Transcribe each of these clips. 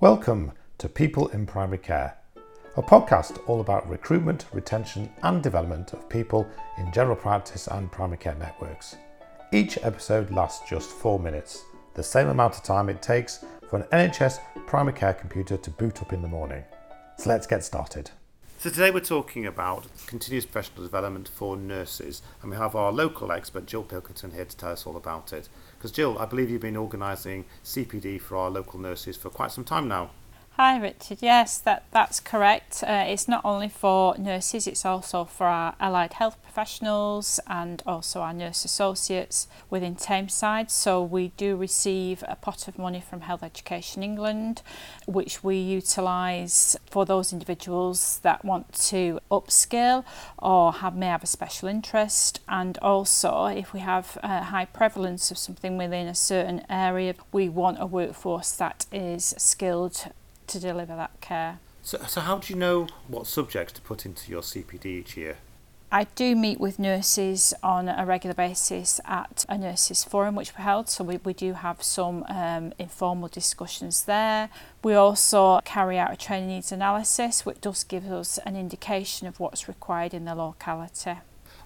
Welcome to People in Primary Care, a podcast all about recruitment, retention, and development of people in general practice and primary care networks. Each episode lasts just four minutes, the same amount of time it takes for an NHS primary care computer to boot up in the morning. So let's get started. So today we're talking about continuous professional development for nurses, and we have our local expert Jill Pilkington here to tell us all about it. Because Jill, I believe you've been organising CPD for our local nurses for quite some time now. Hi Richard, yes, that, that's correct. Uh, it's not only for nurses, it's also for our allied health professionals and also our nurse associates within Tameside. So we do receive a pot of money from Health Education England, which we utilise for those individuals that want to upskill or have, may have a special interest. And also, if we have a high prevalence of something within a certain area, we want a workforce that is skilled to deliver that care. So, so how do you know what subjects to put into your CPD each year? I do meet with nurses on a regular basis at a nurses forum which we held, so we, we do have some um, informal discussions there. We also carry out a training needs analysis which does give us an indication of what's required in the locality.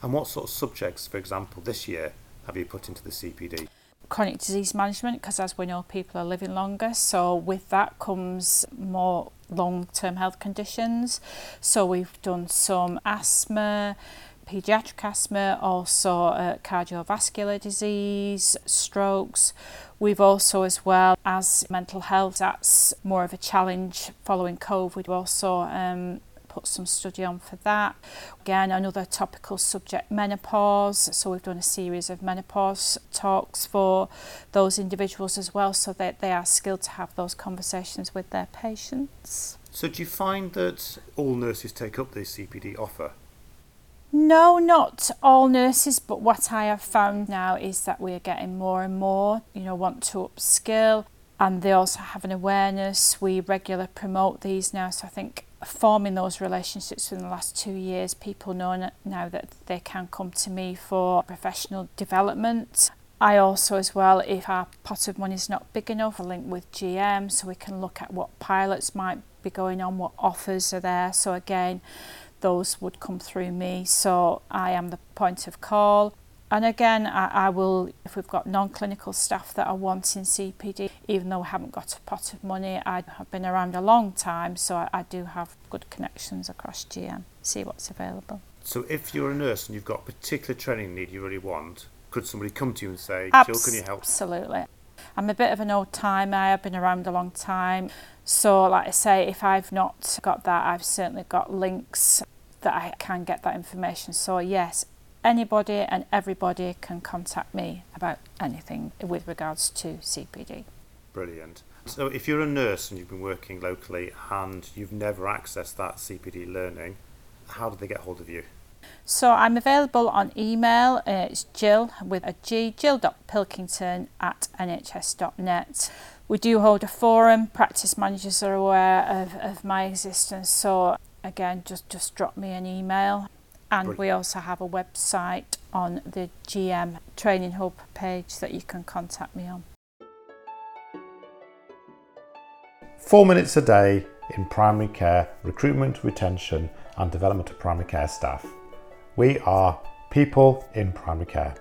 And what sort of subjects, for example, this year have you put into the CPD? chronic disease management because as we know people are living longer. So with that comes more long-term health conditions. So we've done some asthma pediatric asthma also uh, cardiovascular disease strokes. We've also as well as mental health that's more of a challenge following covid we've also um, put some study on for that. Again, another topical subject, menopause. So we've done a series of menopause talks for those individuals as well, so that they are skilled to have those conversations with their patients. So do you find that all nurses take up this CPD offer? No, not all nurses, but what I have found now is that we are getting more and more, you know, want to upskill and they also have an awareness. We regularly promote these now, so I think forming those relationships in the last two years, people know now that they can come to me for professional development. I also, as well, if our pot of money is not big enough, I link with GM so we can look at what pilots might be going on, what offers are there. So, again, those would come through me. So, I am the point of call. And again, I, I will, if we've got non clinical staff that are wanting CPD, even though I haven't got a pot of money, I have been around a long time, so I, I do have good connections across GM, see what's available. So, if you're a nurse and you've got a particular training need you really want, could somebody come to you and say, Gill, can you help? Absolutely. I'm a bit of an old timer, I've been around a long time. So, like I say, if I've not got that, I've certainly got links that I can get that information. So, yes, anybody and everybody can contact me about anything with regards to CPD. Brilliant. So, if you're a nurse and you've been working locally and you've never accessed that CPD learning, how do they get hold of you? So I'm available on email. Uh, it's Gill with a G, gill.pilkington at nhs.net. We do hold a forum. Practice managers are aware of, of my existence. So again, just, just drop me an email and we also have a website on the GM Training Hub page that you can contact me on. Four minutes a day in primary care, recruitment, retention, and development of primary care staff. We are people in primary care.